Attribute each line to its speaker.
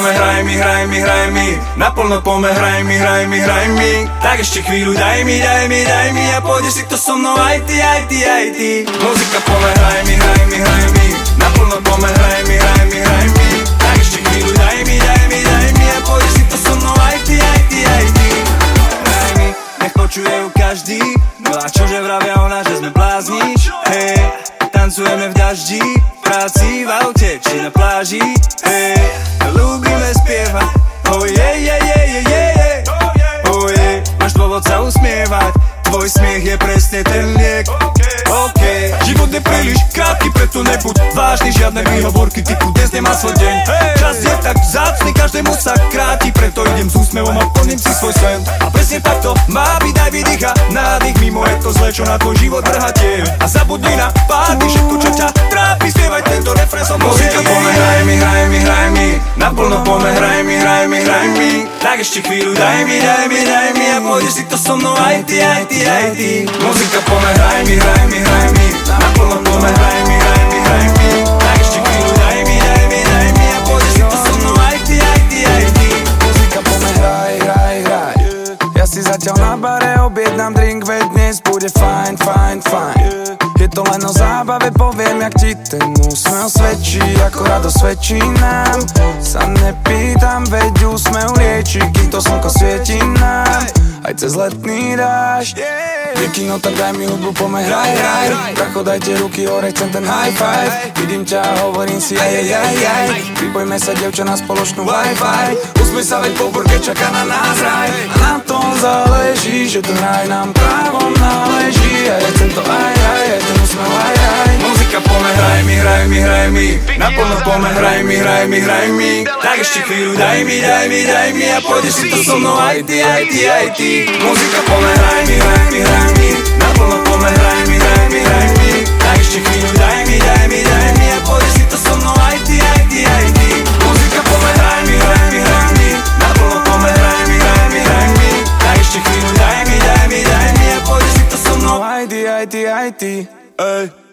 Speaker 1: mi, hraj mi, hraj mi. Naplno pome, hraj mi, hraj mi, hraj mi. Tak ešte chvíľu daj mi, daj mi, daj mi A pôjdeš si to so mnou aj ty, aj ty, aj ty. Muzika pome, hraj mi, hraj mi, hraj mi. Naplno pome, hraj mi, hraj mi, hraj mi. Tak ešte chvíľu daj mi, daj mi, daj mi A pôjdeš si to so mnou aj ty, aj ty, aj ty. Hraj mi, nech počuje ju každý. No a čože vravia ona, že sme blázni? Hej, tancujeme v daždi práci, v aute či na pláži. Hej, ľúbime spievať. Oh yeah, yeah, yeah, yeah, yeah Oh yeah, máš dôvod sa usmievať. Tvoj smiech je presne ten liek. OK, život je príliš krátky, preto nebuď vážny Žiadne výhovorky typu dnes nemá svoj deň. Čas je tak vzácny, každému sa kráti Preto idem s úsmevom a plním si svoj sen. A presne takto má byť aj vydýcha Nádych je to zle, čo na tvoj život vrhatie A zabudni na párty, všetko čo ťa trápi Spievaj tento refren som Muzika pome, hraj mi, hraj mi, hraj mi Naplno pome, hraj mi, hraj mi, hraj mi. Tak ešte chvíľu daj mi, daj mi, daj mi A pôjdeš si to so mnou aj ty, aj ty, aj ty. Muzika pome, hraj mi, hraj mi, hraj mi Naplno pome,
Speaker 2: bude fajn, fajn, fajn. Je to len o zábave, poviem, jak ti ten úsmev svedčí Ako rado svedčí nám. Sa nepýtam, veď úsmev lieči Kým to slnko svieti nám. Aj cez letný dážď. Je kino, tak daj mi hudbu, pome, hraj, hraj Bracho, dajte ruky hore, chcem ten high five. Vidím ťa, hovorím si aj, aj, aj, aj. Pripojme sa, devča, na spoločnú Wi-Fi. Usmej sa, veď po burke čaká na nás raj. A záleží, že ten raj nám právom náleží. A ja chcem to aj, aj, aj ten úsmev aj, aj.
Speaker 1: Muzika pome, hraj mi, hraj mi, hraj mi. Naplno pome, hraj mi, hraj mi, hraj mi. Tak ešte chvíľu daj mi, daj mi, daj mi A pôjdeš si to so mnou aj ty, aj ty, aj ty. Muzika pome, hraj mi, hraj mi, hraj mi ID, ID, ey.